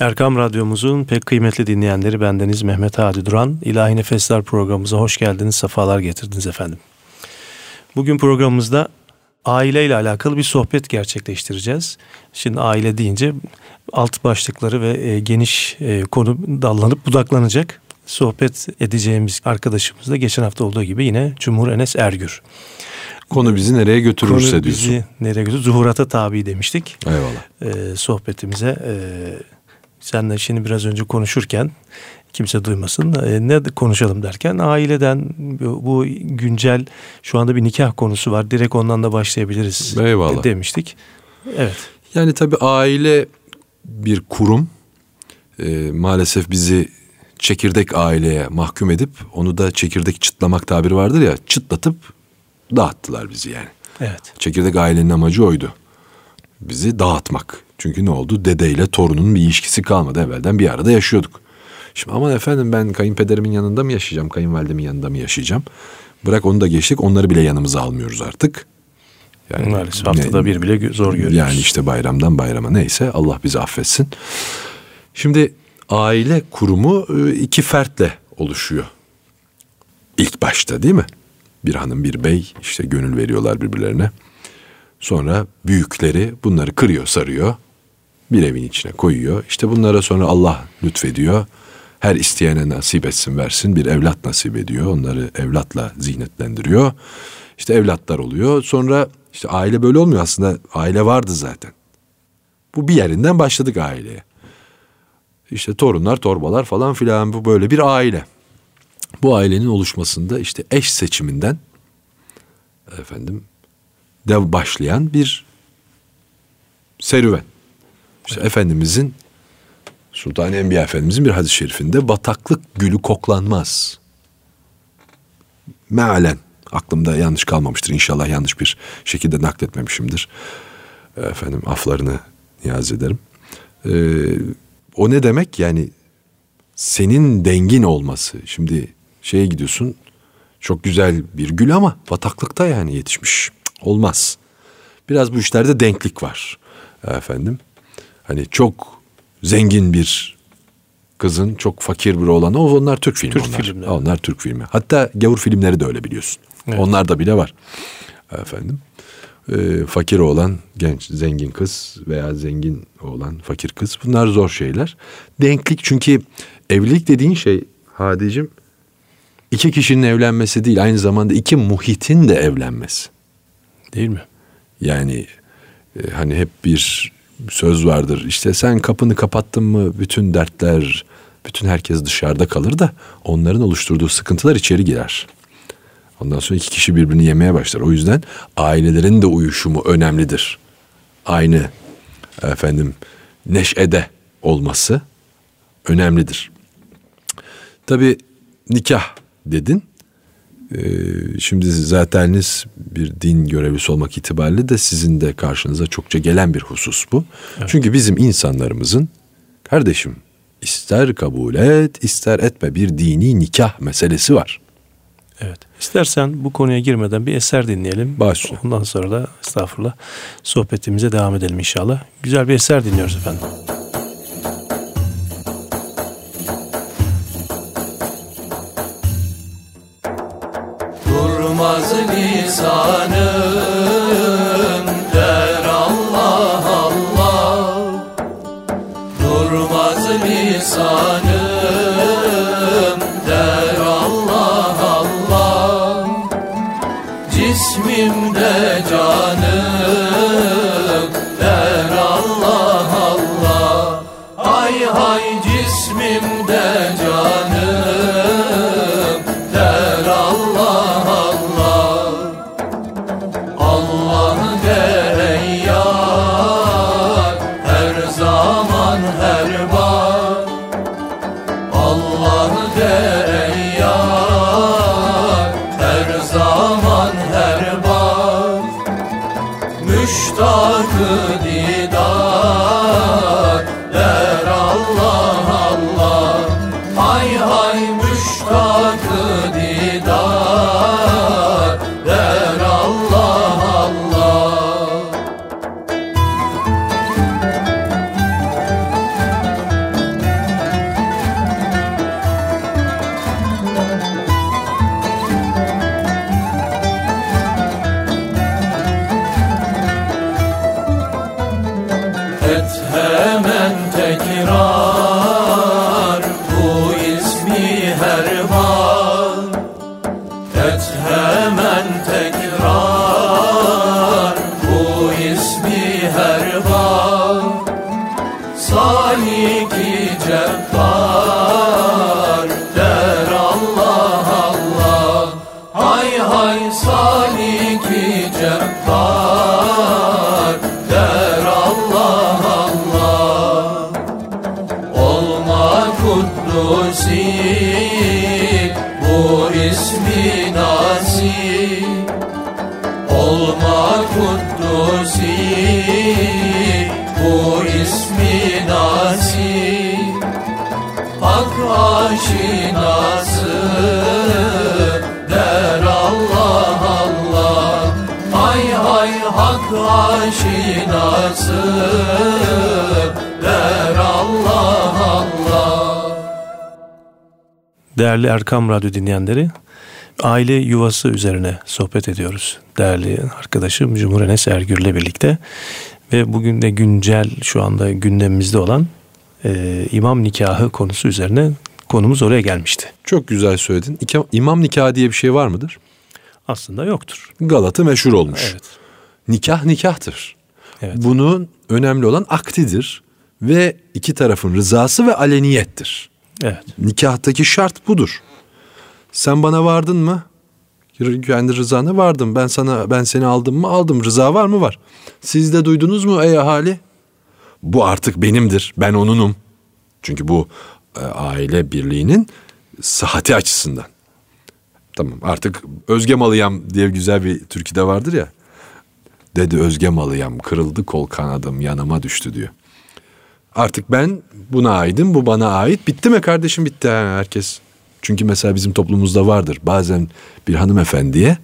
Erkam Radyomuzun pek kıymetli dinleyenleri bendeniz Mehmet Hadi Duran. İlahi Nefesler programımıza hoş geldiniz, sefalar getirdiniz efendim. Bugün programımızda aile ile alakalı bir sohbet gerçekleştireceğiz. Şimdi aile deyince alt başlıkları ve e, geniş e, konu dallanıp budaklanacak. Sohbet edeceğimiz arkadaşımız da geçen hafta olduğu gibi yine Cumhur Enes Ergür. Konu bizi nereye götürürse Konu diyorsun. bizi nereye götürür? Zuhurata tabi demiştik. Eyvallah. E, sohbetimize e, senle şimdi biraz önce konuşurken kimse duymasın e, ne konuşalım derken aileden bu, bu güncel şu anda bir nikah konusu var direkt ondan da başlayabiliriz Eyvallah. demiştik. Evet. Yani tabii aile bir kurum. Ee, maalesef bizi çekirdek aileye mahkum edip onu da çekirdek çıtlamak tabiri vardır ya çıtlatıp dağıttılar bizi yani. Evet. Çekirdek ailenin amacı oydu. Bizi dağıtmak. Çünkü ne oldu? Dedeyle torunun bir ilişkisi kalmadı. Evvelden bir arada yaşıyorduk. Şimdi aman efendim ben kayınpederimin yanında mı yaşayacağım? Kayınvalidemin yanında mı yaşayacağım? Bırak onu da geçtik. Onları bile yanımıza almıyoruz artık. Yani Maalesef haftada ne, bir bile zor görüyoruz. Yani işte bayramdan bayrama neyse Allah bizi affetsin. Şimdi aile kurumu e, iki fertle oluşuyor. İlk başta değil mi? Bir hanım bir bey işte gönül veriyorlar birbirlerine. Sonra büyükleri bunları kırıyor sarıyor. Bir evin içine koyuyor. İşte bunlara sonra Allah lütfediyor. Her isteyene nasip etsin versin bir evlat nasip ediyor. Onları evlatla zihnetlendiriyor. İşte evlatlar oluyor. Sonra işte aile böyle olmuyor aslında. Aile vardı zaten. Bu bir yerinden başladık aileye. İşte torunlar, torbalar falan filan bu böyle bir aile. Bu ailenin oluşmasında işte eş seçiminden efendim dev başlayan bir serüven. İşte Efendimizin Sultan Enbiya Efendimizin bir hadis-i şerifinde bataklık gülü koklanmaz. Mealen aklımda yanlış kalmamıştır. İnşallah yanlış bir şekilde nakletmemişimdir. Efendim aflarını niyaz ederim. Ee, o ne demek? Yani senin dengin olması. Şimdi şeye gidiyorsun çok güzel bir gül ama bataklıkta yani yetişmiş. Olmaz. Biraz bu işlerde denklik var efendim. Hani çok zengin bir kızın çok fakir bir olanı o onlar Türk filmi Türk onlar. filmleri. Onlar Türk filmi. Hatta gavur filmleri de öyle biliyorsun. Evet. Onlar da bile var. Efendim. Ee, fakir olan genç zengin kız veya zengin olan fakir kız bunlar zor şeyler. Denklik çünkü evlilik dediğin şey Hadicim iki kişinin evlenmesi değil aynı zamanda iki muhitin de evlenmesi. Değil mi? Yani e, hani hep bir söz vardır. İşte sen kapını kapattın mı bütün dertler, bütün herkes dışarıda kalır da onların oluşturduğu sıkıntılar içeri girer. Ondan sonra iki kişi birbirini yemeye başlar. O yüzden ailelerin de uyuşumu önemlidir. Aynı efendim neşede olması önemlidir. Tabi nikah dedin. Ee, şimdi zateniniz bir din görevlisi olmak itibariyle de sizin de karşınıza çokça gelen bir husus bu. Evet. Çünkü bizim insanlarımızın kardeşim ister kabul et ister etme bir dini nikah meselesi var. Evet. İstersen bu konuya girmeden bir eser dinleyelim. Başla. Ondan sonra da estağfurullah sohbetimize devam edelim inşallah. Güzel bir eser dinliyoruz efendim. Durmaz lisanım Allah aşinası Der Allah Allah Hay hay hak aşinası Der Allah Allah Değerli Erkam Radyo dinleyenleri, aile yuvası üzerine sohbet ediyoruz. Değerli arkadaşım Cumhur Enes Ergür'le birlikte. Ve bugün de güncel şu anda gündemimizde olan e, imam nikahı konusu üzerine konumuz oraya gelmişti. Çok güzel söyledin. İmam nikahı diye bir şey var mıdır? Aslında yoktur. Galata meşhur olmuş. Evet. Nikah nikahtır. Evet. Bunun önemli olan aktidir ve iki tarafın rızası ve aleniyettir. Evet. Nikahtaki şart budur. Sen bana vardın mı? Kendi rızana vardım. Ben sana ben seni aldım mı? Aldım. Rıza var mı? Var. Siz de duydunuz mu ey ahali? Bu artık benimdir. Ben onunum. Çünkü bu aile birliğinin sıhhati açısından. Tamam artık özge malıyam diye güzel bir türküde vardır ya. Dedi özge malıyam kırıldı kol kanadım yanıma düştü diyor. Artık ben buna aidim bu bana ait. Bitti mi kardeşim bitti ha, herkes. Çünkü mesela bizim toplumumuzda vardır. Bazen bir hanımefendiye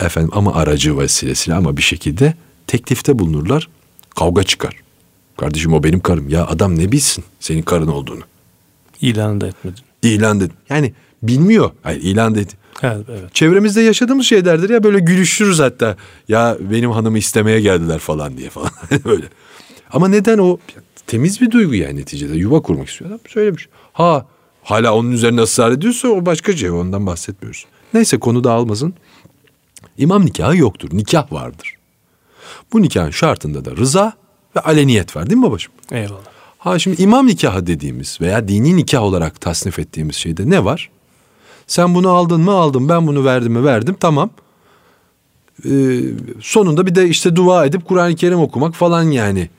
efendim ama aracı vesilesiyle ama bir şekilde teklifte bulunurlar. Kavga çıkar. Kardeşim o benim karım. Ya adam ne bilsin senin karın olduğunu. İlan da etmedin. İlan dedi. Yani bilmiyor. Hayır ilan dedi. Evet, evet. Çevremizde yaşadığımız şeylerdir ya böyle gülüşürüz hatta. Ya benim hanımı istemeye geldiler falan diye falan. Öyle. Ama neden o? Temiz bir duygu yani neticede. Yuva kurmak istiyor adam söylemiş. Ha hala onun üzerine ısrar ediyorsa o başka şey ondan bahsetmiyoruz. Neyse konu dağılmasın. İmam nikahı yoktur. Nikah vardır. Bu nikahın şartında da rıza ve aleniyet var değil mi babacığım? Eyvallah. Ha şimdi imam nikahı dediğimiz veya dini nikah olarak tasnif ettiğimiz şeyde ne var? Sen bunu aldın mı aldım ben bunu verdim mi verdim tamam. Ee, sonunda bir de işte dua edip Kur'an-ı Kerim okumak falan yani.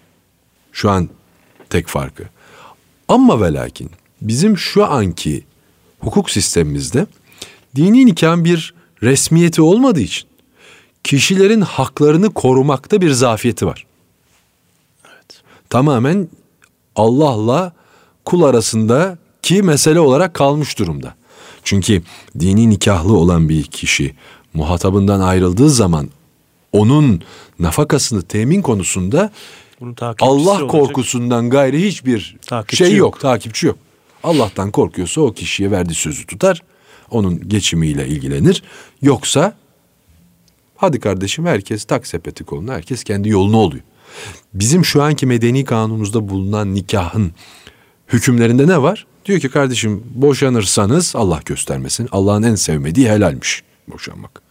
Şu an tek farkı. Ama ve lakin bizim şu anki hukuk sistemimizde dini nikahın bir resmiyeti olmadığı için kişilerin haklarını korumakta bir zafiyeti var. Tamamen Allah'la kul arasında ki mesele olarak kalmış durumda. Çünkü dini nikahlı olan bir kişi muhatabından ayrıldığı zaman onun nafakasını temin konusunda Allah olacak. korkusundan gayri hiçbir Takipçi şey yok. yok. takipçi yok. Allah'tan korkuyorsa o kişiye verdiği sözü tutar. Onun geçimiyle ilgilenir. Yoksa hadi kardeşim herkes tak sepeti koluna herkes kendi yolunu oluyor. Bizim şu anki medeni kanunumuzda bulunan nikahın hükümlerinde ne var? Diyor ki kardeşim boşanırsanız Allah göstermesin. Allah'ın en sevmediği helalmiş boşanmak.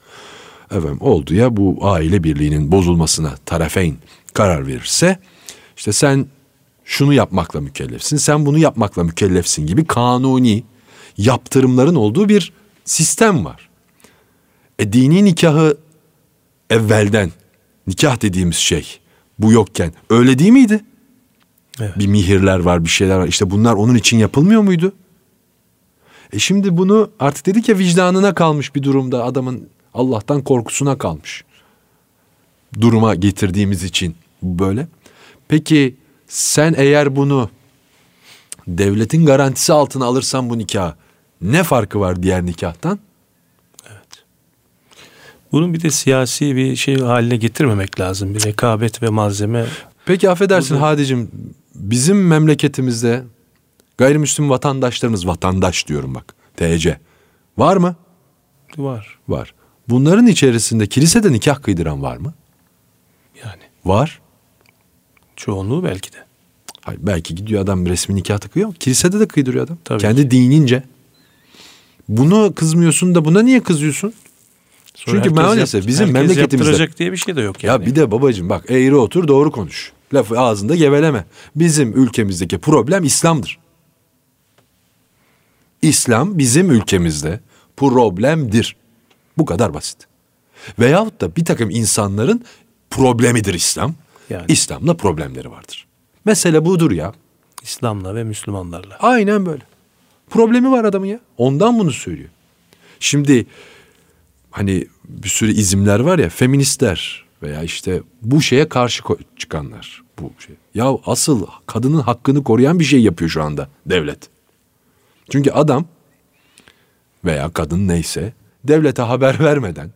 Efendim oldu ya bu aile birliğinin bozulmasına tarafeyn karar verirse işte sen şunu yapmakla mükellefsin, sen bunu yapmakla mükellefsin gibi kanuni yaptırımların olduğu bir sistem var. E dini nikahı evvelden nikah dediğimiz şey bu yokken öyle değil miydi? Evet. Bir mihirler var, bir şeyler var. İşte bunlar onun için yapılmıyor muydu? E şimdi bunu artık dedik ya vicdanına kalmış bir durumda adamın Allah'tan korkusuna kalmış. Duruma getirdiğimiz için böyle. Peki sen eğer bunu devletin garantisi altına alırsan bu nikah ne farkı var diğer nikahtan? Bunun bir de siyasi bir şey haline getirmemek lazım. Bir rekabet ve malzeme Peki affedersin Burada- Hadicim bizim memleketimizde gayrimüslim vatandaşlarımız vatandaş diyorum bak TC var mı? var. Var. Bunların içerisinde kilisede nikah kıydıran var mı? Yani Var. çoğunluğu belki de. Hayır, belki gidiyor adam resmi nikah takıyor. Kilisede de kıydırıyor adam. Tabii Kendi dinince. Bunu kızmıyorsun da buna niye kızıyorsun? Sonra Çünkü maalesef bizim herkes memleketimizde- yaptıracak diye bir şey de yok yani. Ya bir de babacığım bak eğri otur doğru konuş. Lafı ağzında geveleme. Bizim ülkemizdeki problem İslam'dır. İslam bizim ülkemizde problemdir. Bu kadar basit. Veyahut da bir takım insanların problemidir İslam. Yani. İslam'la problemleri vardır. Mesele budur ya. İslam'la ve Müslümanlarla. Aynen böyle. Problemi var adamın ya. Ondan bunu söylüyor. Şimdi hani bir sürü izimler var ya feministler veya işte bu şeye karşı çıkanlar bu şey. Ya asıl kadının hakkını koruyan bir şey yapıyor şu anda devlet. Çünkü adam veya kadın neyse devlete haber vermeden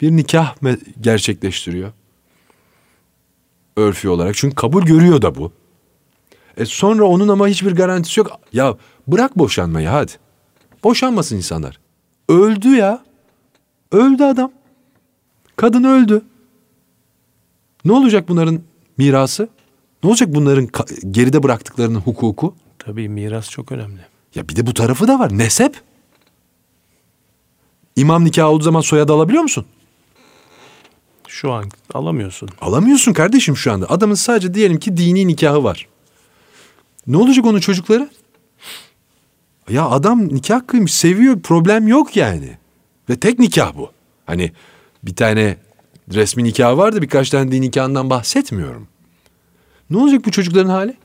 bir nikah gerçekleştiriyor. Örfi olarak. Çünkü kabul görüyor da bu. E sonra onun ama hiçbir garantisi yok. Ya bırak boşanmayı hadi. Boşanmasın insanlar. Öldü ya. Öldü adam. Kadın öldü. Ne olacak bunların mirası? Ne olacak bunların geride bıraktıklarının hukuku? Tabii miras çok önemli. Ya bir de bu tarafı da var. Nesep. İmam nikahı olduğu zaman soyadı alabiliyor musun? Şu an alamıyorsun. Alamıyorsun kardeşim şu anda. Adamın sadece diyelim ki dini nikahı var. Ne olacak onun çocukları? Ya adam nikah kıymış, seviyor, problem yok yani. Ve tek nikah bu. Hani bir tane resmi nikahı vardı, birkaç tane dini nikahından bahsetmiyorum. Ne olacak bu çocukların hali?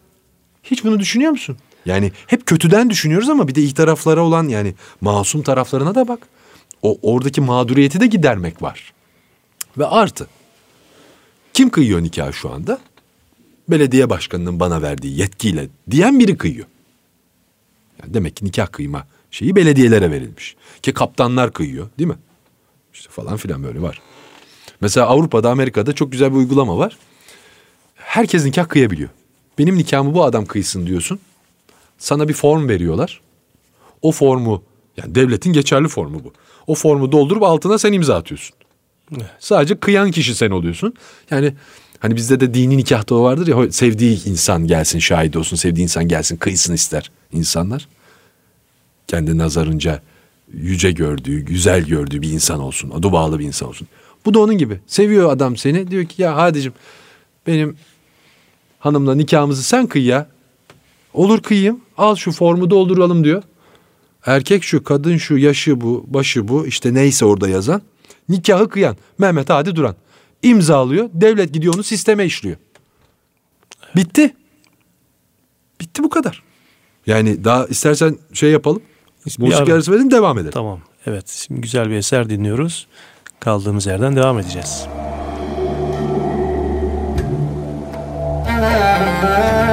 Hiç bunu düşünüyor musun? Yani hep kötüden düşünüyoruz ama bir de iyi taraflara olan yani masum taraflarına da bak. O oradaki mağduriyeti de gidermek var. Ve artı kim kıyıyor nikahı şu anda? Belediye başkanının bana verdiği yetkiyle diyen biri kıyıyor. Yani demek ki nikah kıyma şeyi belediyelere verilmiş. Ki kaptanlar kıyıyor değil mi? İşte falan filan böyle var. Mesela Avrupa'da Amerika'da çok güzel bir uygulama var. Herkes nikah kıyabiliyor. Benim nikahımı bu adam kıysın diyorsun. Sana bir form veriyorlar. O formu yani devletin geçerli formu bu. O formu doldurup altına sen imza atıyorsun. Sadece kıyan kişi sen oluyorsun. Yani hani bizde de dini nikahta o vardır ya sevdiği insan gelsin şahit olsun, sevdiği insan gelsin kıysın ister insanlar. Kendi nazarınca yüce gördüğü, güzel gördüğü bir insan olsun, adı bağlı bir insan olsun. Bu da onun gibi. Seviyor adam seni. Diyor ki ya Hadicim benim hanımla nikahımızı sen kıy ya. Olur kıyayım. Al şu formu dolduralım diyor. Erkek şu, kadın şu, yaşı bu, başı bu, işte neyse orada yazan. Nikahı kıyan Mehmet Hadi Duran. İmzalıyor, devlet gidiyor onu sisteme işliyor. Bitti. Bitti bu kadar. Yani daha istersen şey yapalım. Bir Müzik ara- arası verelim devam edelim. Tamam. Evet. Şimdi güzel bir eser dinliyoruz. Kaldığımız yerden devam edeceğiz. Hak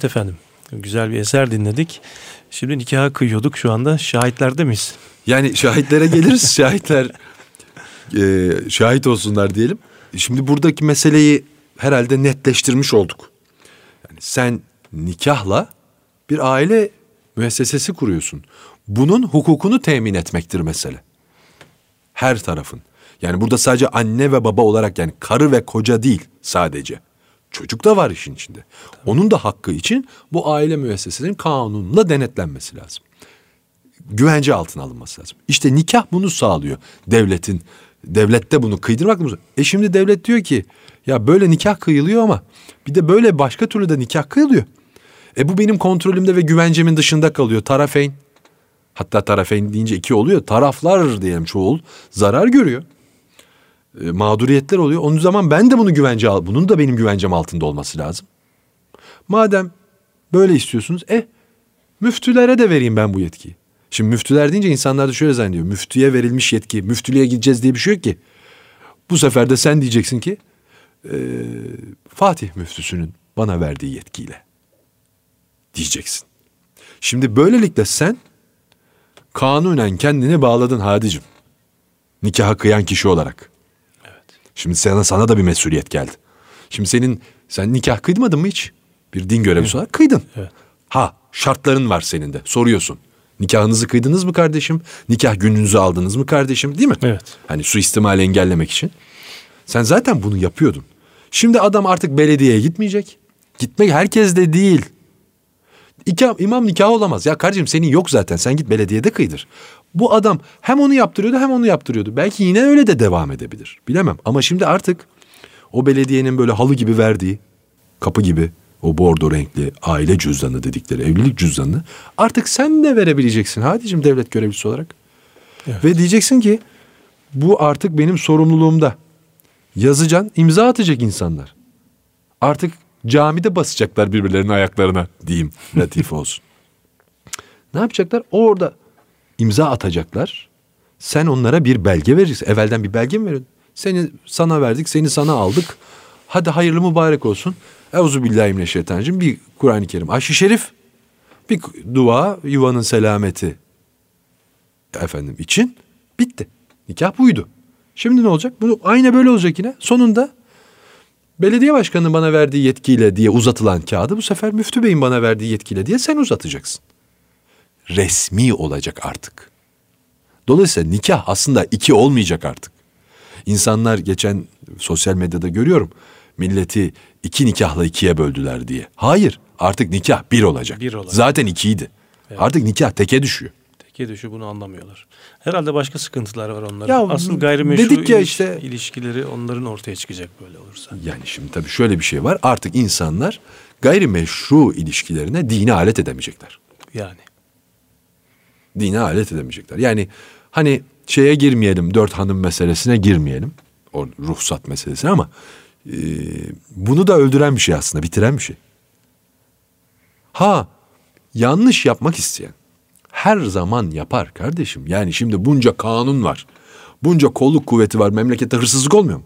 Evet efendim. Güzel bir eser dinledik. Şimdi nikaha kıyıyorduk. Şu anda şahitlerde miyiz? Yani şahitlere geliriz. Şahitler e, şahit olsunlar diyelim. Şimdi buradaki meseleyi herhalde netleştirmiş olduk. Yani sen nikahla bir aile müessesesi kuruyorsun. Bunun hukukunu temin etmektir mesele. Her tarafın. Yani burada sadece anne ve baba olarak yani karı ve koca değil sadece. Çocuk da var işin içinde. Onun da hakkı için bu aile müessesesinin kanunla denetlenmesi lazım güvence altına alınması lazım. İşte nikah bunu sağlıyor. Devletin, devlette bunu kıydırmak mı? E şimdi devlet diyor ki ya böyle nikah kıyılıyor ama bir de böyle başka türlü de nikah kıyılıyor. E bu benim kontrolümde ve güvencemin dışında kalıyor. Tarafeyn. Hatta tarafeyn deyince iki oluyor. Taraflar diyelim çoğul zarar görüyor. E, mağduriyetler oluyor. Onun zaman ben de bunu güvence al. Bunun da benim güvencem altında olması lazım. Madem böyle istiyorsunuz, e müftülere de vereyim ben bu yetkiyi. Şimdi müftüler deyince insanlar da şöyle zannediyor. Müftüye verilmiş yetki, müftülüğe gideceğiz diye bir şey yok ki. Bu sefer de sen diyeceksin ki e, Fatih müftüsünün bana verdiği yetkiyle diyeceksin. Şimdi böylelikle sen kanunen kendini bağladın Hadicim. Nikaha kıyan kişi olarak. Şimdi sana sana da bir mesuliyet geldi. Şimdi senin sen nikah kıymadın mı hiç? Bir din görevlisi olarak kıydın. Evet. Ha şartların var senin de. Soruyorsun. Nikahınızı kıydınız mı kardeşim? Nikah gününüzü aldınız mı kardeşim? Değil mi? Evet. Hani suistimali engellemek için. Sen zaten bunu yapıyordun. Şimdi adam artık belediyeye gitmeyecek. Gitmek herkes de değil. İka, imam nikahı olamaz. Ya kardeşim senin yok zaten. Sen git belediyede kıydır. Bu adam hem onu yaptırıyordu hem onu yaptırıyordu. Belki yine öyle de devam edebilir. Bilemem. Ama şimdi artık o belediyenin böyle halı gibi verdiği kapı gibi o bordo renkli aile cüzdanı dedikleri evlilik cüzdanını artık sen de verebileceksin Hadicim devlet görevlisi olarak. Ve diyeceksin ki bu artık benim sorumluluğumda. Yazacaksın imza atacak insanlar. Artık camide basacaklar birbirlerinin ayaklarına diyeyim latif olsun. ne yapacaklar? Orada imza atacaklar. Sen onlara bir belge verirsin. Evvelden bir belge mi veriyorsun? Seni sana verdik, seni sana aldık. Hadi hayırlı mübarek olsun. Euzu billahi mineşşeytanirracim. Bir Kur'an-ı Kerim. Aşı Şerif. Bir dua yuvanın selameti efendim için bitti. Nikah buydu. Şimdi ne olacak? Bu aynı böyle olacak yine. Sonunda belediye başkanının bana verdiği yetkiyle diye uzatılan kağıdı bu sefer müftü beyin bana verdiği yetkiyle diye sen uzatacaksın. Resmi olacak artık. Dolayısıyla nikah aslında iki olmayacak artık. İnsanlar geçen sosyal medyada görüyorum milleti iki nikahla ikiye böldüler diye. Hayır artık nikah bir olacak. Bir olacak. Zaten ikiydi. Artık nikah teke düşüyor. Teke düşü bunu anlamıyorlar. Herhalde başka sıkıntılar var onların. Ya, Asıl gayrimeşru dedik ya iliş- işte- ilişkileri onların ortaya çıkacak böyle olursa. Yani şimdi tabii şöyle bir şey var. Artık insanlar gayrimeşru ilişkilerine dini alet edemeyecekler. Yani. Dine alet edemeyecekler. Yani hani şeye girmeyelim, dört hanım meselesine girmeyelim. O ruhsat meselesine ama e, bunu da öldüren bir şey aslında, bitiren bir şey. Ha yanlış yapmak isteyen her zaman yapar kardeşim. Yani şimdi bunca kanun var. Bunca kolluk kuvveti var. Memlekette hırsızlık olmuyor mu?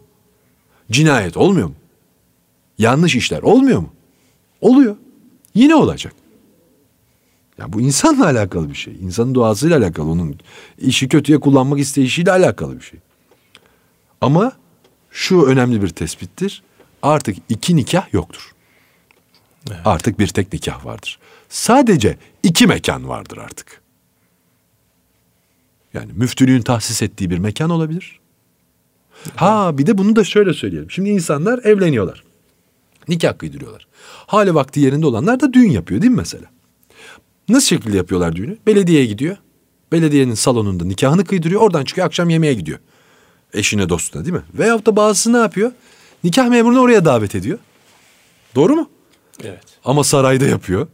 Cinayet olmuyor mu? Yanlış işler olmuyor mu? Oluyor. Yine olacak. Ya bu insanla alakalı bir şey. İnsanın doğasıyla alakalı. Onun işi kötüye kullanmak isteyişiyle alakalı bir şey. Ama şu önemli bir tespittir. Artık iki nikah yoktur. Artık bir tek nikah vardır. Sadece iki mekan vardır artık. Yani müftülüğün tahsis ettiği bir mekan olabilir. Ha bir de bunu da şöyle söyleyelim. Şimdi insanlar evleniyorlar. Nikah kıydırıyorlar. Hali vakti yerinde olanlar da düğün yapıyor değil mi mesela? Nasıl şekilde yapıyorlar düğünü? Belediyeye gidiyor. Belediyenin salonunda nikahını kıydırıyor. Oradan çıkıyor akşam yemeğe gidiyor. Eşine dostuna değil mi? Veyahut da bazısı ne yapıyor? Nikah memurunu oraya davet ediyor. Doğru mu? Evet. Ama sarayda yapıyor.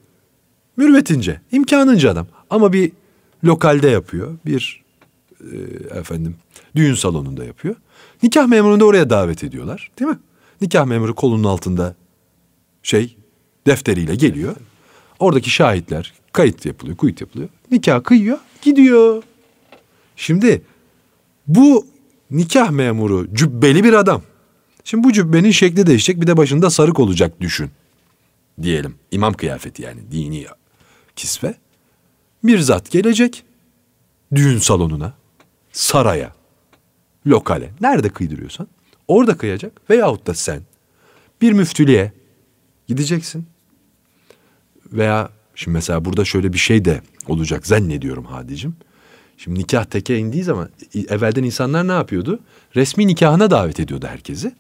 Mürvetince, imkanınca adam. Ama bir lokalde yapıyor. Bir e, efendim düğün salonunda yapıyor. Nikah memurunu da oraya davet ediyorlar. Değil mi? Nikah memuru kolunun altında şey defteriyle geliyor. Oradaki şahitler kayıt yapılıyor, kuyut yapılıyor. Nikah kıyıyor, gidiyor. Şimdi bu nikah memuru cübbeli bir adam. Şimdi bu cübbenin şekli değişecek bir de başında sarık olacak düşün. Diyelim imam kıyafeti yani dini kisve. Bir zat gelecek düğün salonuna, saraya, lokale nerede kıydırıyorsan orada kıyacak veyahut da sen bir müftülüğe gideceksin. Veya şimdi mesela burada şöyle bir şey de olacak zannediyorum Hadicim. Şimdi nikah teke indiği zaman evvelden insanlar ne yapıyordu? Resmi nikahına davet ediyordu herkesi.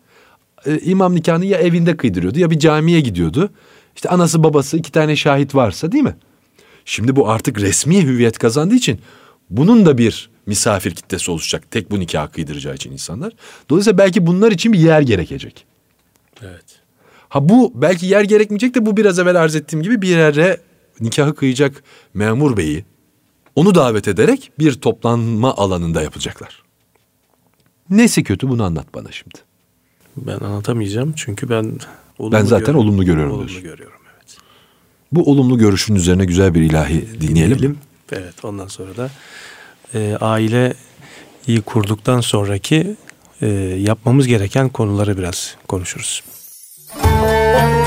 Ee, imam nikahını ya evinde kıydırıyordu ya bir camiye gidiyordu. İşte anası babası iki tane şahit varsa değil mi? Şimdi bu artık resmi hüviyet kazandığı için bunun da bir misafir kitlesi oluşacak. Tek bu nikah kıydıracağı için insanlar. Dolayısıyla belki bunlar için bir yer gerekecek. Evet. Ha bu belki yer gerekmeyecek de bu biraz evvel arz ettiğim gibi bir yere nikahı kıyacak memur beyi onu davet ederek bir toplanma alanında yapacaklar. Nesi kötü bunu anlat bana şimdi. Ben anlatamayacağım çünkü ben olumlu Ben zaten görüyorum. olumlu görüyorum Olumlu diyorsun. görüyorum evet. Bu olumlu görüşün üzerine güzel bir ilahi dinleyelim. mi? Evet ondan sonra da e, aileyi kurduktan sonraki e, yapmamız gereken konuları biraz konuşuruz. Şanı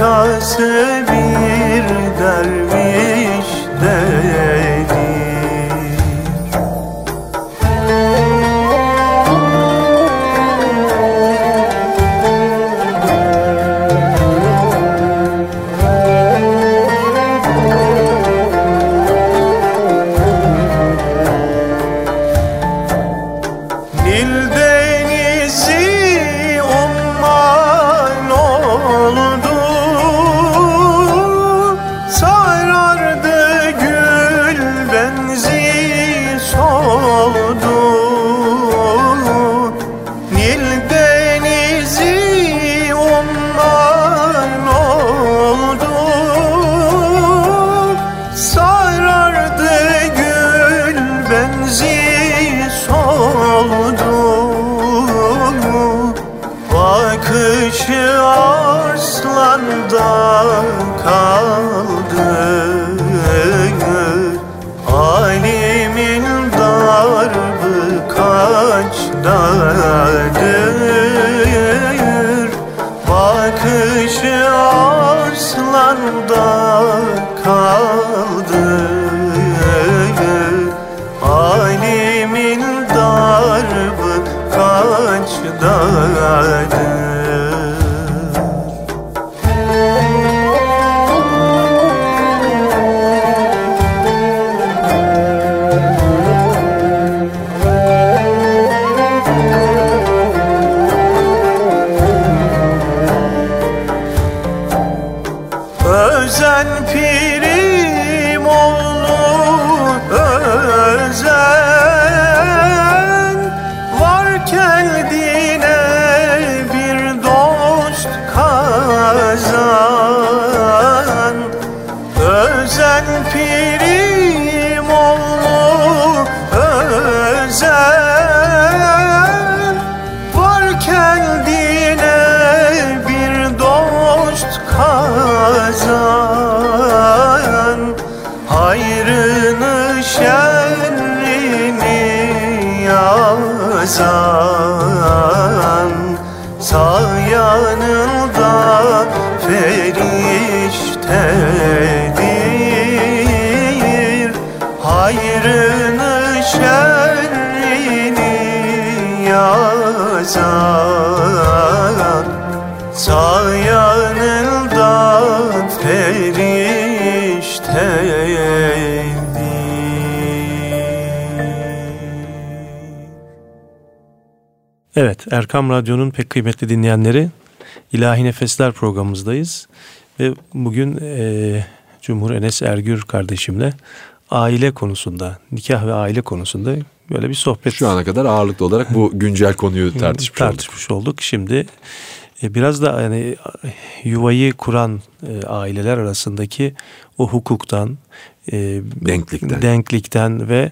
arkası bir derviş der Erkam Radyo'nun pek kıymetli dinleyenleri İlahi Nefesler programımızdayız. Ve bugün e, Cumhur Enes Ergür kardeşimle aile konusunda, nikah ve aile konusunda böyle bir sohbet Şu ana kadar ağırlıklı olarak bu güncel konuyu tartışmış olduk. tartışmış olduk. Şimdi e, biraz da yani yuvayı kuran e, aileler arasındaki o hukuktan, e, Denklikten. denklikten ve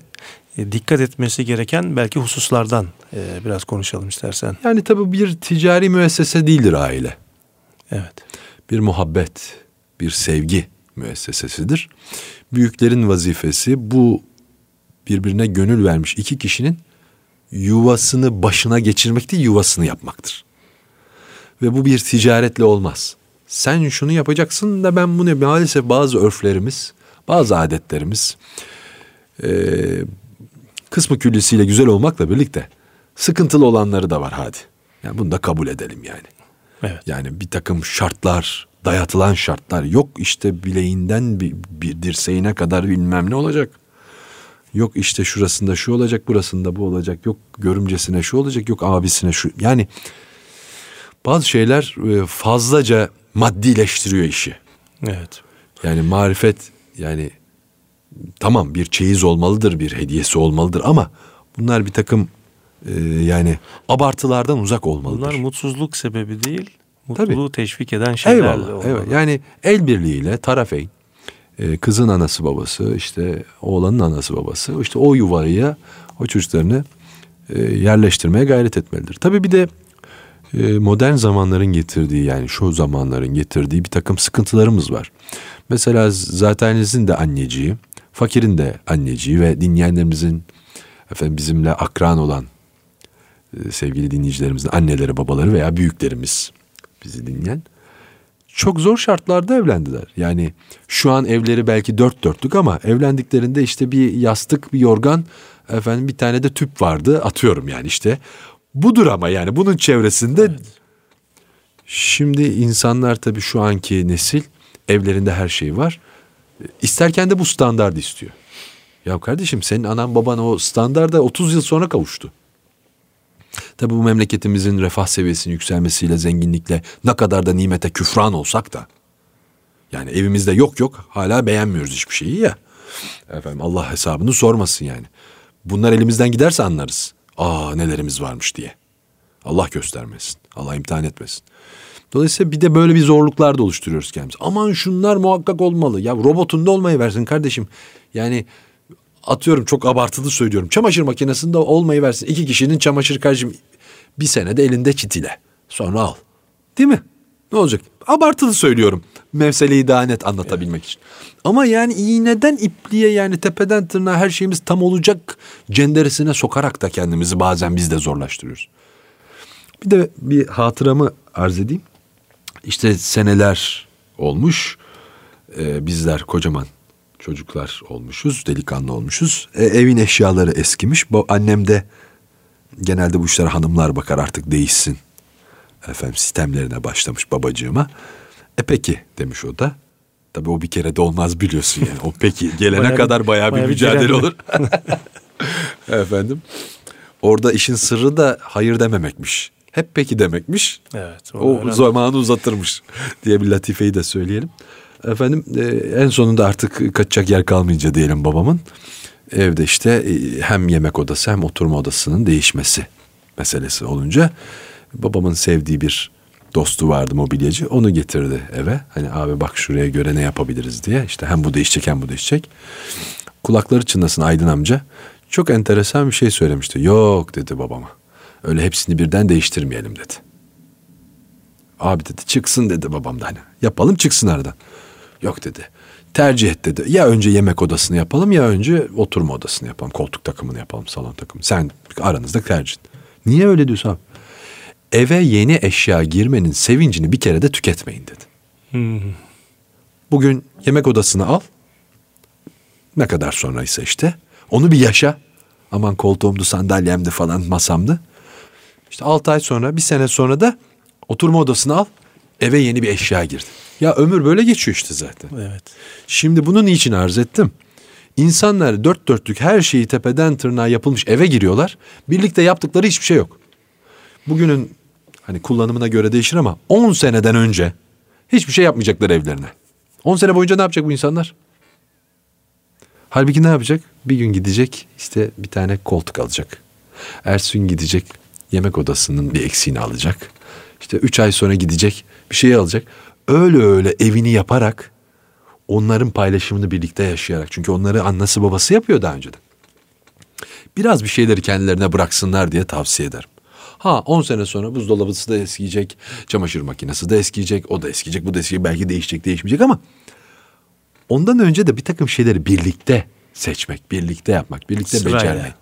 dikkat etmesi gereken belki hususlardan e, biraz konuşalım istersen. Yani tabii bir ticari müessese değildir aile. Evet. Bir muhabbet, bir sevgi müessesesidir. Büyüklerin vazifesi bu birbirine gönül vermiş iki kişinin yuvasını başına geçirmek değil yuvasını yapmaktır. Ve bu bir ticaretle olmaz. Sen şunu yapacaksın da ben bunu maalesef bazı örflerimiz, bazı adetlerimiz eee kısmı küllisiyle güzel olmakla birlikte sıkıntılı olanları da var hadi. Yani bunu da kabul edelim yani. Evet. Yani bir takım şartlar, dayatılan şartlar yok işte bileğinden bir, bir dirseğine kadar bilmem ne olacak. Yok işte şurasında şu olacak, burasında bu olacak. Yok görümcesine şu olacak, yok abisine şu. Yani bazı şeyler e, fazlaca maddileştiriyor işi. Evet. Yani marifet yani tamam bir çeyiz olmalıdır, bir hediyesi olmalıdır ama bunlar bir takım e, yani abartılardan uzak olmalıdır. Bunlar mutsuzluk sebebi değil, Tabii. mutluluğu teşvik eden şeyler Eyvallah. olmalı. Evet. Yani el birliğiyle tarafeyn e, kızın anası babası işte oğlanın anası babası işte o yuvaya o çocuklarını e, yerleştirmeye gayret etmelidir. Tabii bir de e, modern zamanların getirdiği yani şu zamanların getirdiği bir takım sıkıntılarımız var. Mesela zatenizin de anneciği, fakirin de anneciği ve dinleyenlerimizin efendim bizimle akran olan e, sevgili dinleyicilerimizin anneleri, babaları veya büyüklerimiz bizi dinleyen çok zor şartlarda evlendiler. Yani şu an evleri belki dört dörtlük ama evlendiklerinde işte bir yastık, bir yorgan, efendim bir tane de tüp vardı. Atıyorum yani işte. Budur ama yani bunun çevresinde Şimdi insanlar tabii şu anki nesil evlerinde her şey var. İsterken de bu standardı istiyor. Ya kardeşim senin anan baban o standarda 30 yıl sonra kavuştu. Tabii bu memleketimizin refah seviyesinin yükselmesiyle, zenginlikle ne kadar da nimete küfran olsak da yani evimizde yok yok hala beğenmiyoruz hiçbir şeyi ya. Efendim Allah hesabını sormasın yani. Bunlar elimizden giderse anlarız. Aa nelerimiz varmış diye. Allah göstermesin. Allah imtihan etmesin. Dolayısıyla bir de böyle bir zorluklar da oluşturuyoruz kendimiz. Aman şunlar muhakkak olmalı. Ya robotun da olmayı versin kardeşim. Yani atıyorum çok abartılı söylüyorum. Çamaşır makinesinde olmayı versin. İki kişinin çamaşır kardeşim bir senede elinde çitile. Sonra al. Değil mi? Ne olacak? Abartılı söylüyorum. Meseleyi daha net anlatabilmek için. Ama yani iğneden ipliğe yani tepeden tırnağa her şeyimiz tam olacak cenderesine sokarak da kendimizi bazen biz de zorlaştırıyoruz. Bir de bir hatıramı arz edeyim. İşte seneler olmuş. Ee, bizler kocaman çocuklar olmuşuz, delikanlı olmuşuz. E, evin eşyaları eskimiş. Bu annem de genelde bu işlere hanımlar bakar artık değişsin. Efendim sistemlerine başlamış babacığıma. E peki demiş o da. Tabii o bir kere de olmaz biliyorsun yani. O peki gelene Bayağı bir- kadar bayağı, bayağı bir bir mücadele direnme. olur. Efendim. Orada işin sırrı da hayır dememekmiş. Hep peki demekmiş. Evet. O öğrendim. zamanı uzatırmış diye bir latifeyi de söyleyelim. Efendim e, en sonunda artık kaçacak yer kalmayınca diyelim babamın evde işte e, hem yemek odası hem oturma odasının değişmesi meselesi olunca babamın sevdiği bir dostu vardı mobilyacı onu getirdi eve. Hani abi bak şuraya göre ne yapabiliriz diye işte hem bu değişecek hem bu değişecek. Kulakları çınlasın Aydın amca çok enteresan bir şey söylemişti. Yok dedi babama öyle hepsini birden değiştirmeyelim dedi. Abi dedi çıksın dedi babam da hani. Yapalım çıksın aradan. Yok dedi. Tercih et dedi. Ya önce yemek odasını yapalım ya önce oturma odasını yapalım. Koltuk takımını yapalım, salon takımı. Sen aranızda tercih. Niye öyle diyorsun abi? Eve yeni eşya girmenin sevincini bir kere de tüketmeyin dedi. Hmm. Bugün yemek odasını al. Ne kadar sonraysa işte. Onu bir yaşa. Aman koltuğumdu, sandalyemdi falan, masamdı. İşte 6 ay sonra, bir sene sonra da oturma odasını al. Eve yeni bir eşya girdi. Ya ömür böyle geçiyor işte zaten. Evet. Şimdi bunu niçin arz ettim? İnsanlar dört dörtlük her şeyi tepeden tırnağa yapılmış eve giriyorlar. Birlikte yaptıkları hiçbir şey yok. Bugünün hani kullanımına göre değişir ama 10 seneden önce hiçbir şey yapmayacaklar evlerine. 10 sene boyunca ne yapacak bu insanlar? Halbuki ne yapacak? Bir gün gidecek işte bir tane koltuk alacak. Ertesi gün gidecek yemek odasının bir eksiğini alacak. İşte üç ay sonra gidecek bir şey alacak. Öyle öyle evini yaparak onların paylaşımını birlikte yaşayarak. Çünkü onları annesi babası yapıyor daha önceden. Biraz bir şeyleri kendilerine bıraksınlar diye tavsiye ederim. Ha 10 sene sonra buzdolabısı da eskiyecek, çamaşır makinesi de eskiyecek, o da eskiyecek, bu da eskiyecek, belki değişecek, değişmeyecek ama ondan önce de bir takım şeyleri birlikte seçmek, birlikte yapmak, birlikte becermek.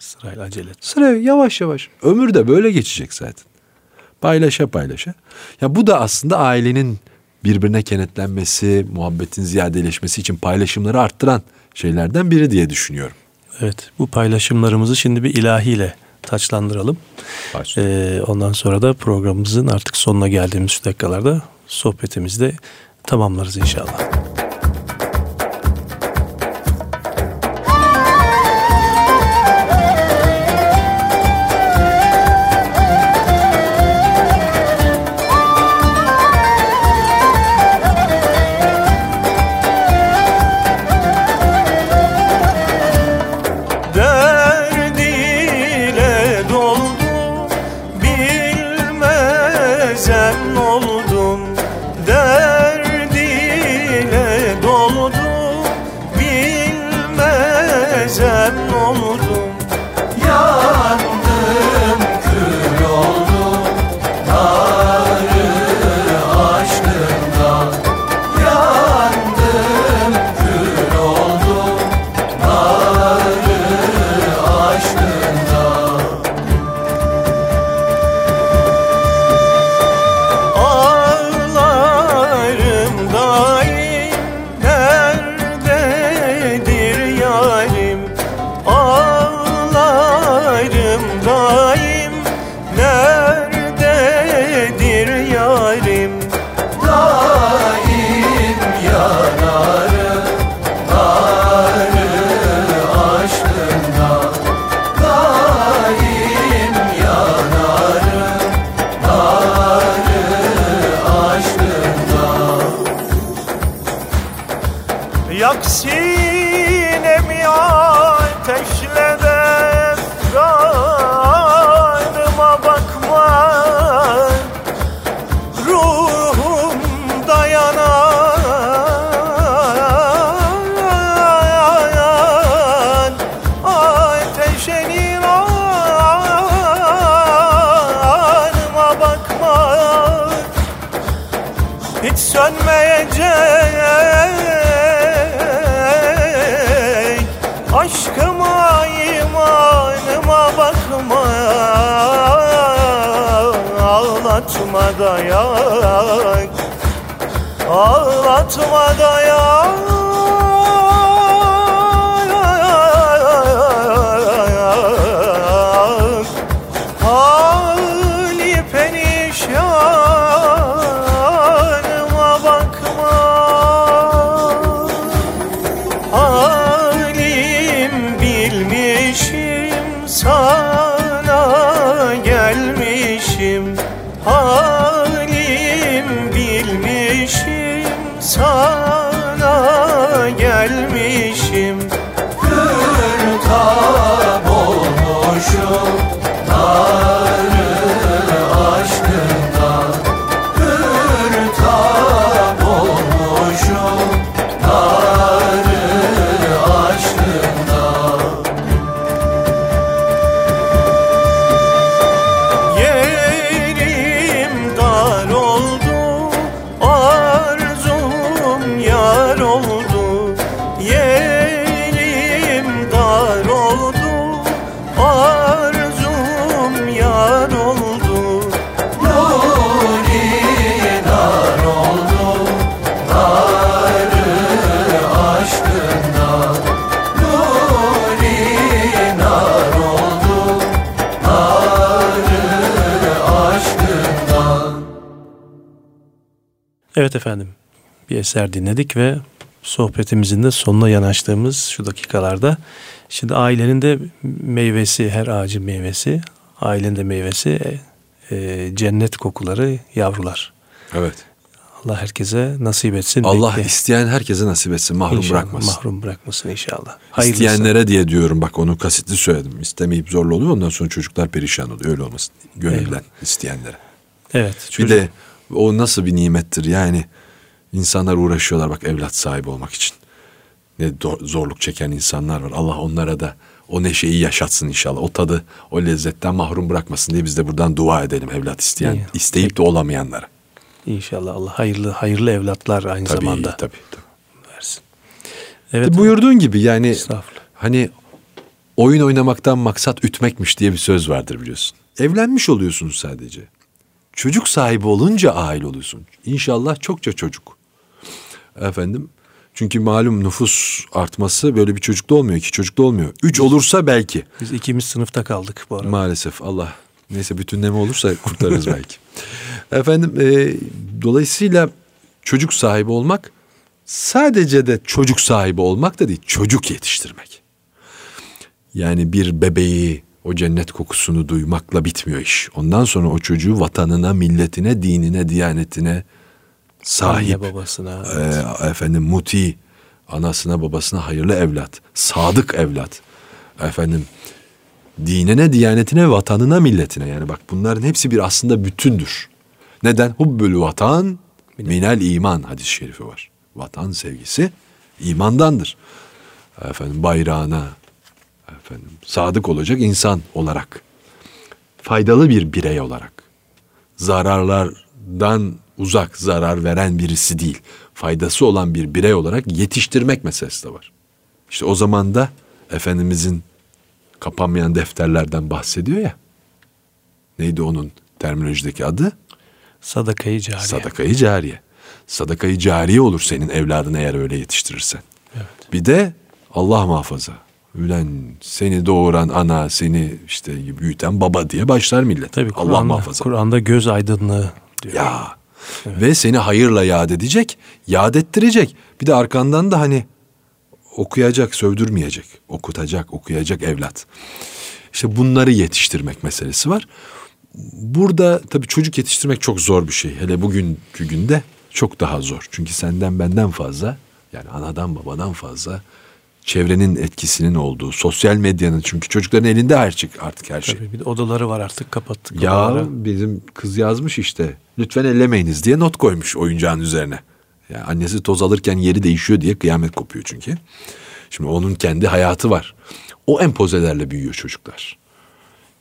Sırayla. Sırayla acele et. Sıra yavaş yavaş. Ömür de böyle geçecek zaten. Paylaşa paylaşa. Ya bu da aslında ailenin birbirine kenetlenmesi, muhabbetin ziyadeleşmesi için paylaşımları arttıran şeylerden biri diye düşünüyorum. Evet. Bu paylaşımlarımızı şimdi bir ilahiyle taçlandıralım. Ee, ondan sonra da programımızın artık sonuna geldiğimiz şu dakikalarda sohbetimizi de tamamlarız inşallah. Yak sinemi ateşle eser dinledik ve sohbetimizin de sonuna yanaştığımız şu dakikalarda şimdi ailenin de meyvesi, her ağacın meyvesi, ailenin de meyvesi e, cennet kokuları yavrular. Evet. Allah herkese nasip etsin. Allah Bekle. isteyen herkese nasip etsin. Mahrum İnşallah bırakmasın. Mahrum bırakmasın inşallah. Hayırlısı. İsteyenlere diye diyorum bak onu kasıtlı söyledim. İstemeyip zorla oluyor ondan sonra çocuklar perişan oluyor. Öyle olmasın. Gönülden Eyvallah. isteyenlere. Evet. Bir çocuk- de o nasıl bir nimettir yani. İnsanlar uğraşıyorlar bak evlat sahibi olmak için. Ne zorluk çeken insanlar var. Allah onlara da o neşeyi yaşatsın inşallah. O tadı, o lezzetten mahrum bırakmasın diye biz de buradan dua edelim evlat isteyen, İyi. isteyip de olamayanlara. İnşallah Allah hayırlı hayırlı evlatlar aynı Tabii, zamanda tabii, tabii. versin. Evet. Buyurduğun gibi yani hani oyun oynamaktan maksat ütmekmiş diye bir söz vardır biliyorsun. Evlenmiş oluyorsunuz sadece. Çocuk sahibi olunca aile oluyorsun. İnşallah çokça çocuk. Efendim çünkü malum nüfus artması böyle bir çocukta olmuyor, iki çocukta olmuyor. Üç olursa belki. Biz ikimiz sınıfta kaldık bu arada. Maalesef Allah. Neyse bütünleme olursa kurtarırız belki. Efendim e, dolayısıyla çocuk sahibi olmak sadece de çocuk sahibi olmak da değil çocuk yetiştirmek. Yani bir bebeği o cennet kokusunu duymakla bitmiyor iş. Ondan sonra o çocuğu vatanına, milletine, dinine, diyanetine sahip. Anne babasına. Ee, efendim muti, anasına babasına hayırlı evlat, sadık evlat. Efendim dinine, diyanetine, vatanına, milletine. Yani bak bunların hepsi bir aslında bütündür. Neden? Hubbül vatan minel iman hadis-i şerifi var. Vatan sevgisi imandandır. Efendim bayrağına efendim sadık olacak insan olarak. Faydalı bir birey olarak. Zararlardan uzak zarar veren birisi değil. Faydası olan bir birey olarak yetiştirmek meselesi de var. İşte o zaman da Efendimizin kapanmayan defterlerden bahsediyor ya. Neydi onun terminolojideki adı? Sadakayı cariye. Sadakayı cariye. Sadakayı cariye olur senin evladını eğer öyle yetiştirirsen. Evet. Bir de Allah muhafaza. Ülen seni doğuran ana, seni işte büyüten baba diye başlar millet. Tabii Allah Kur'an'da, muhafaza. Kur'an'da göz aydınlığı diyor. Ya. Ve seni hayırla yad edecek, yad ettirecek. Bir de arkandan da hani okuyacak, sövdürmeyecek. Okutacak, okuyacak evlat. İşte bunları yetiştirmek meselesi var. Burada tabii çocuk yetiştirmek çok zor bir şey. Hele bugünkü günde çok daha zor. Çünkü senden benden fazla yani anadan babadan fazla çevrenin etkisinin olduğu, sosyal medyanın çünkü çocukların elinde her şey artık her şey. Tabii bir de odaları var artık kapattık. Ya odaları. bizim kız yazmış işte. Lütfen ellemeyiniz diye not koymuş oyuncağın üzerine. Ya annesi toz alırken yeri değişiyor diye kıyamet kopuyor çünkü. Şimdi onun kendi hayatı var. O empozelerle büyüyor çocuklar.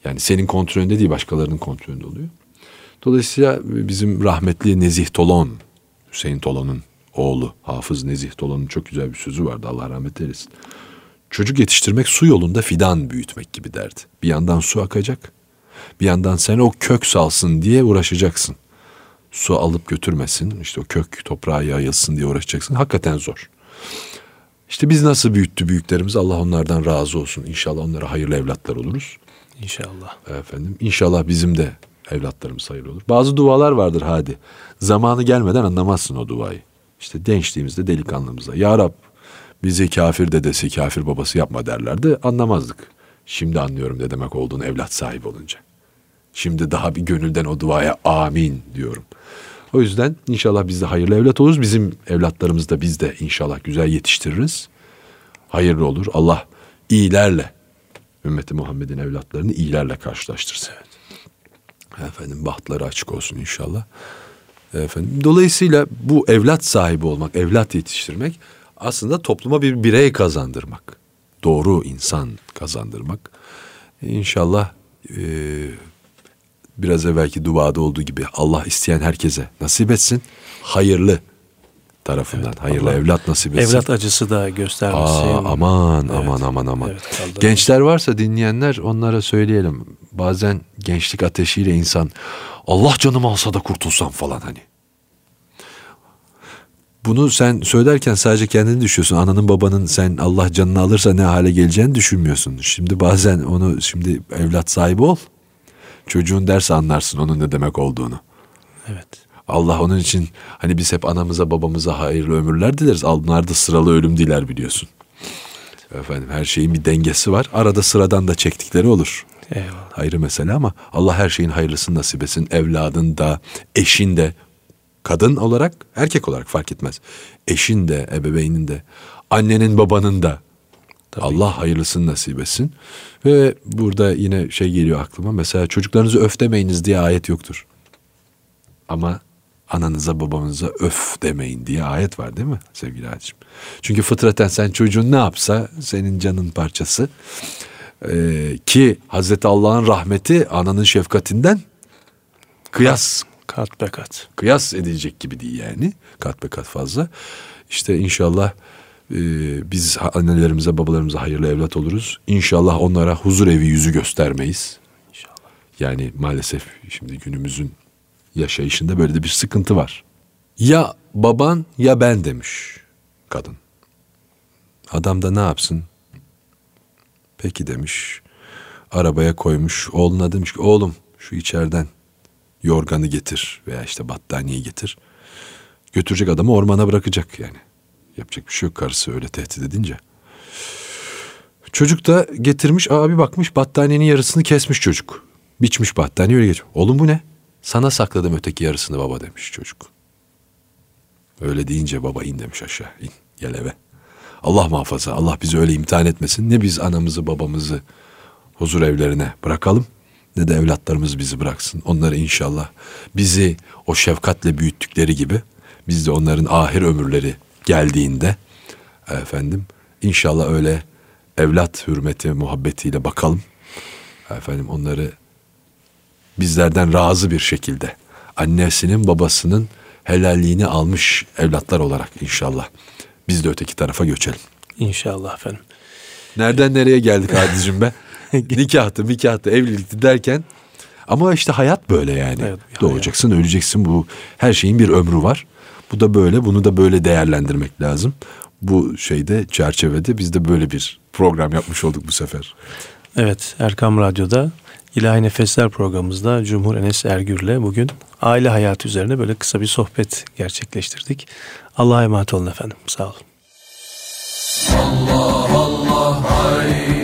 Yani senin kontrolünde değil başkalarının kontrolünde oluyor. Dolayısıyla bizim rahmetli Nezih Tolon, Hüseyin Tolon'un oğlu Hafız Nezih Tolon'un çok güzel bir sözü vardı Allah rahmet eylesin. Çocuk yetiştirmek su yolunda fidan büyütmek gibi derdi. Bir yandan su akacak, bir yandan sen o kök salsın diye uğraşacaksın. Su alıp götürmesin, işte o kök toprağa yayılsın diye uğraşacaksın. Hakikaten zor. İşte biz nasıl büyüttü büyüklerimiz Allah onlardan razı olsun. İnşallah onlara hayırlı evlatlar oluruz. İnşallah. Efendim inşallah bizim de evlatlarımız hayırlı olur. Bazı dualar vardır hadi. Zamanı gelmeden anlamazsın o duayı. İşte gençliğimizde delikanlımızda. Ya Rab bizi kafir dedesi, kafir babası yapma derlerdi. Anlamazdık. Şimdi anlıyorum ne demek olduğunu evlat sahibi olunca. Şimdi daha bir gönülden o duaya amin diyorum. O yüzden inşallah biz de hayırlı evlat oluruz. Bizim evlatlarımız da biz de inşallah güzel yetiştiririz. Hayırlı olur. Allah iyilerle ümmeti Muhammed'in evlatlarını iyilerle karşılaştırsın. Efendim bahtları açık olsun inşallah. Efendim dolayısıyla bu evlat sahibi olmak, evlat yetiştirmek aslında topluma bir birey kazandırmak. Doğru insan kazandırmak. İnşallah e, biraz evvelki duada olduğu gibi Allah isteyen herkese nasip etsin. Hayırlı tarafından hayırlı Allah evlat nasip etsin. Evlat acısı da göstermesin. Aa, aman Evet. aman aman aman. Evet. Gençler varsa dinleyenler onlara söyleyelim. Bazen gençlik ateşiyle insan Allah canımı alsa da kurtulsam falan hani. Bunu sen söylerken sadece kendini düşüyorsun. Ananın babanın sen Allah canını alırsa ne hale geleceğini düşünmüyorsun. Şimdi bazen onu şimdi evlat sahibi ol. Çocuğun derse anlarsın onun ne demek olduğunu. Evet. Allah onun için hani biz hep anamıza babamıza hayırlı ömürler dileriz. Onlar da sıralı ölüm diler biliyorsun. Efendim her şeyin bir dengesi var. Arada sıradan da çektikleri olur. Eyvallah. Ayrı mesele ama Allah her şeyin hayırlısını nasip etsin. Evladın da, eşin de, kadın olarak, erkek olarak fark etmez. Eşin de, ebeveynin de, annenin babanın da Allah hayırlısını nasip etsin. Ve burada yine şey geliyor aklıma. Mesela çocuklarınızı öf demeyiniz diye ayet yoktur. Ama ananıza babanıza öf demeyin diye ayet var değil mi sevgili Hacım? Çünkü fıtraten sen çocuğun ne yapsa senin canın parçası. Ee, ki Hazreti Allah'ın rahmeti ananın şefkatinden kıyas Kat be kat. kıyas edilecek gibi değil yani. Kat be kat fazla. İşte inşallah e, biz annelerimize babalarımıza hayırlı evlat oluruz. İnşallah onlara huzur evi yüzü göstermeyiz. İnşallah. Yani maalesef şimdi günümüzün yaşayışında böyle de bir sıkıntı var. Ya baban ya ben demiş kadın. Adam da ne yapsın? Peki demiş. Arabaya koymuş. Oğluna demiş ki oğlum şu içeriden yorganı getir veya işte battaniye getir. Götürecek adamı ormana bırakacak yani. Yapacak bir şey yok karısı öyle tehdit edince. Çocuk da getirmiş abi bakmış battaniyenin yarısını kesmiş çocuk. Biçmiş battaniye öyle geçiyor. Oğlum bu ne? Sana sakladım öteki yarısını baba demiş çocuk. Öyle deyince baba in demiş aşağı in gel eve. Allah muhafaza Allah bizi öyle imtihan etmesin. Ne biz anamızı babamızı huzur evlerine bırakalım ne de evlatlarımız bizi bıraksın. Onları inşallah bizi o şefkatle büyüttükleri gibi biz de onların ahir ömürleri geldiğinde efendim inşallah öyle evlat hürmeti muhabbetiyle bakalım. Efendim onları bizlerden razı bir şekilde annesinin babasının helalliğini almış evlatlar olarak inşallah biz de öteki tarafa göçelim. İnşallah efendim. Nereden nereye geldik Hadicim be? Nikahtı, nikahtı, evlilikti derken ama işte hayat böyle yani. Evet, Doğacaksın, öleceksin. Bu her şeyin bir ömrü var. Bu da böyle, bunu da böyle değerlendirmek lazım. Bu şeyde çerçevede biz de böyle bir program yapmış olduk bu sefer. Evet Erkam Radyo'da İlahi Nefesler programımızda Cumhur Enes Ergür'le bugün aile hayatı üzerine böyle kısa bir sohbet gerçekleştirdik. Allah'a emanet olun efendim. Sağ olun. Hu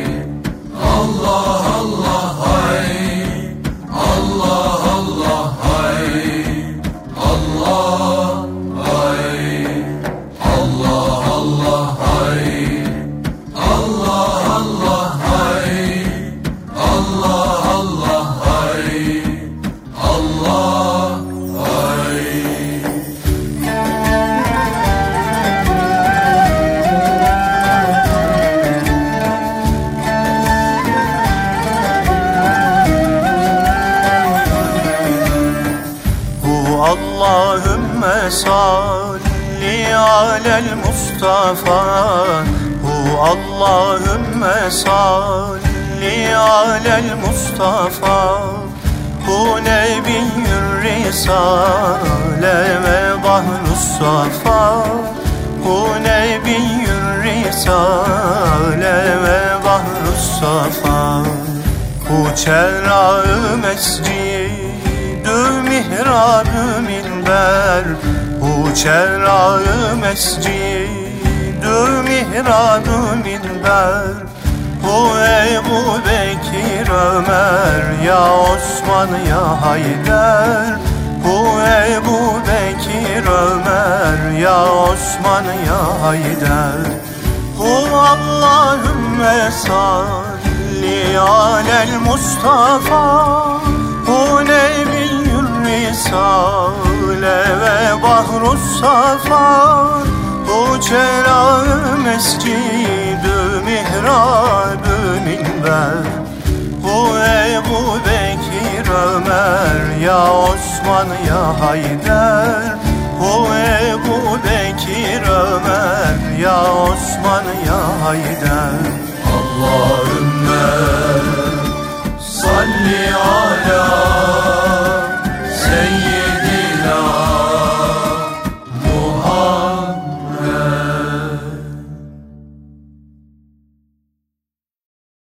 alel Mustafa Hu Allahümme salli alel Mustafa. Bu nebiyyür risale ve bahrus safa. Bu nebiyyür risale ve bahrus safa. Bu çerrağı mescidü mihrabü minber Bu çerrağı mescidü mihrabü minber. Bu Ebu Bekir Ömer Ya Osman ya Hayder. Bu Ebu Bekir Ömer Ya Osman ya Hayder. Bu Allahümme salli alel Mustafa. Bu Nebiyyül Risale ve Bahrus Safa Bu çelağı mescidü mihrabü minber. Bu Ebu Bekir Ömer Ya Osman ya Hayder. Bu Ebu Bekir Ömer Ya Osman ya Hayder. Allahümme salli